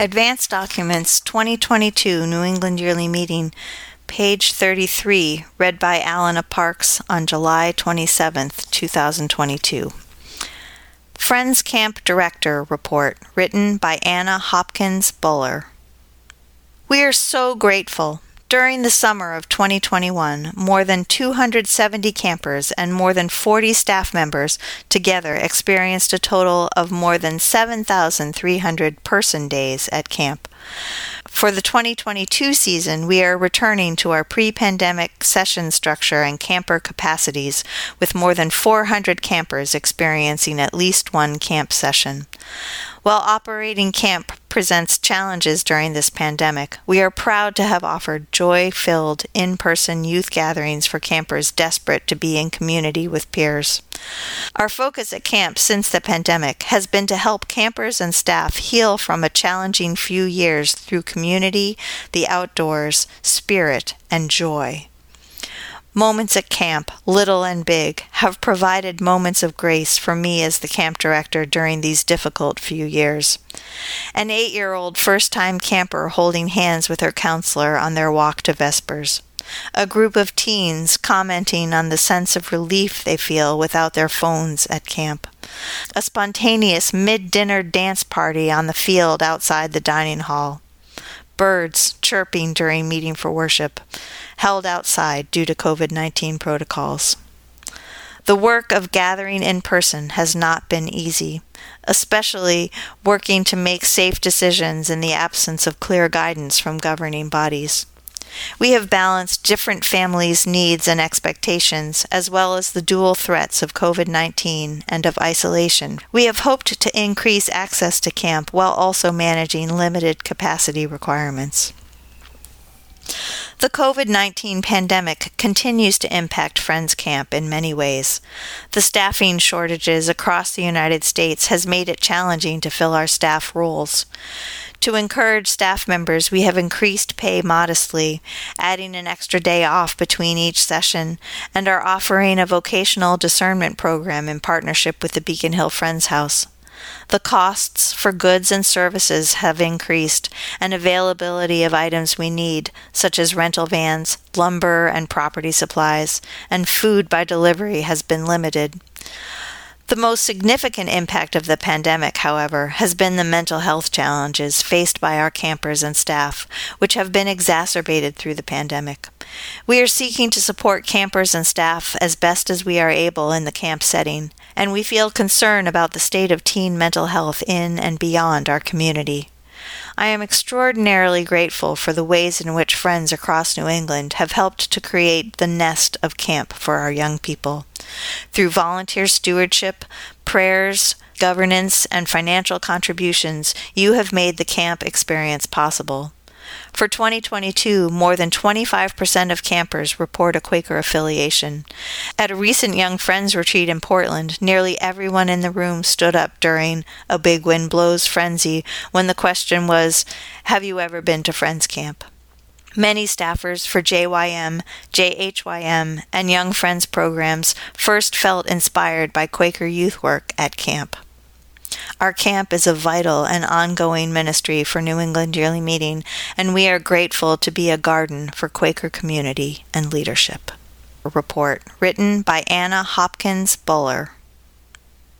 Advanced Documents 2022 New England Yearly Meeting, page 33, read by Alana Parks on July 27, 2022. Friends Camp Director Report, written by Anna Hopkins Buller. We are so grateful during the summer of 2021, more than 270 campers and more than 40 staff members together experienced a total of more than 7,300 person days at camp. For the 2022 season, we are returning to our pre pandemic session structure and camper capacities, with more than 400 campers experiencing at least one camp session. While operating camp presents challenges during this pandemic, we are proud to have offered joy filled in person youth gatherings for campers desperate to be in community with peers. Our focus at camp since the pandemic has been to help campers and staff heal from a challenging few years through community, the outdoors, spirit, and joy. Moments at camp, little and big, have provided moments of grace for me as the camp director during these difficult few years. An eight year old first time camper holding hands with her counselor on their walk to Vespers. A group of teens commenting on the sense of relief they feel without their phones at camp. A spontaneous mid dinner dance party on the field outside the dining hall birds chirping during meeting for worship, held outside due to COVID 19 protocols. The work of gathering in person has not been easy, especially working to make safe decisions in the absence of clear guidance from governing bodies. We have balanced different families' needs and expectations, as well as the dual threats of COVID 19 and of isolation. We have hoped to increase access to camp while also managing limited capacity requirements. The COVID 19 pandemic continues to impact Friends Camp in many ways. The staffing shortages across the United States has made it challenging to fill our staff roles. To encourage staff members, we have increased pay modestly, adding an extra day off between each session, and are offering a vocational discernment program in partnership with the Beacon Hill Friends House. The costs for goods and services have increased, and availability of items we need, such as rental vans, lumber and property supplies, and food by delivery, has been limited. The most significant impact of the pandemic, however, has been the mental health challenges faced by our campers and staff, which have been exacerbated through the pandemic. We are seeking to support campers and staff as best as we are able in the camp setting, and we feel concern about the state of teen mental health in and beyond our community. I am extraordinarily grateful for the ways in which friends across New England have helped to create the nest of camp for our young people. Through volunteer stewardship, prayers, governance, and financial contributions, you have made the camp experience possible. For 2022, more than 25% of campers report a Quaker affiliation. At a recent Young Friends retreat in Portland, nearly everyone in the room stood up during a Big Wind Blows frenzy when the question was, Have you ever been to Friends Camp? Many staffers for JYM, JHYM, and Young Friends programs first felt inspired by Quaker youth work at camp. Our camp is a vital and ongoing ministry for New England Yearly Meeting, and we are grateful to be a garden for Quaker community and leadership. Report written by Anna Hopkins Buller.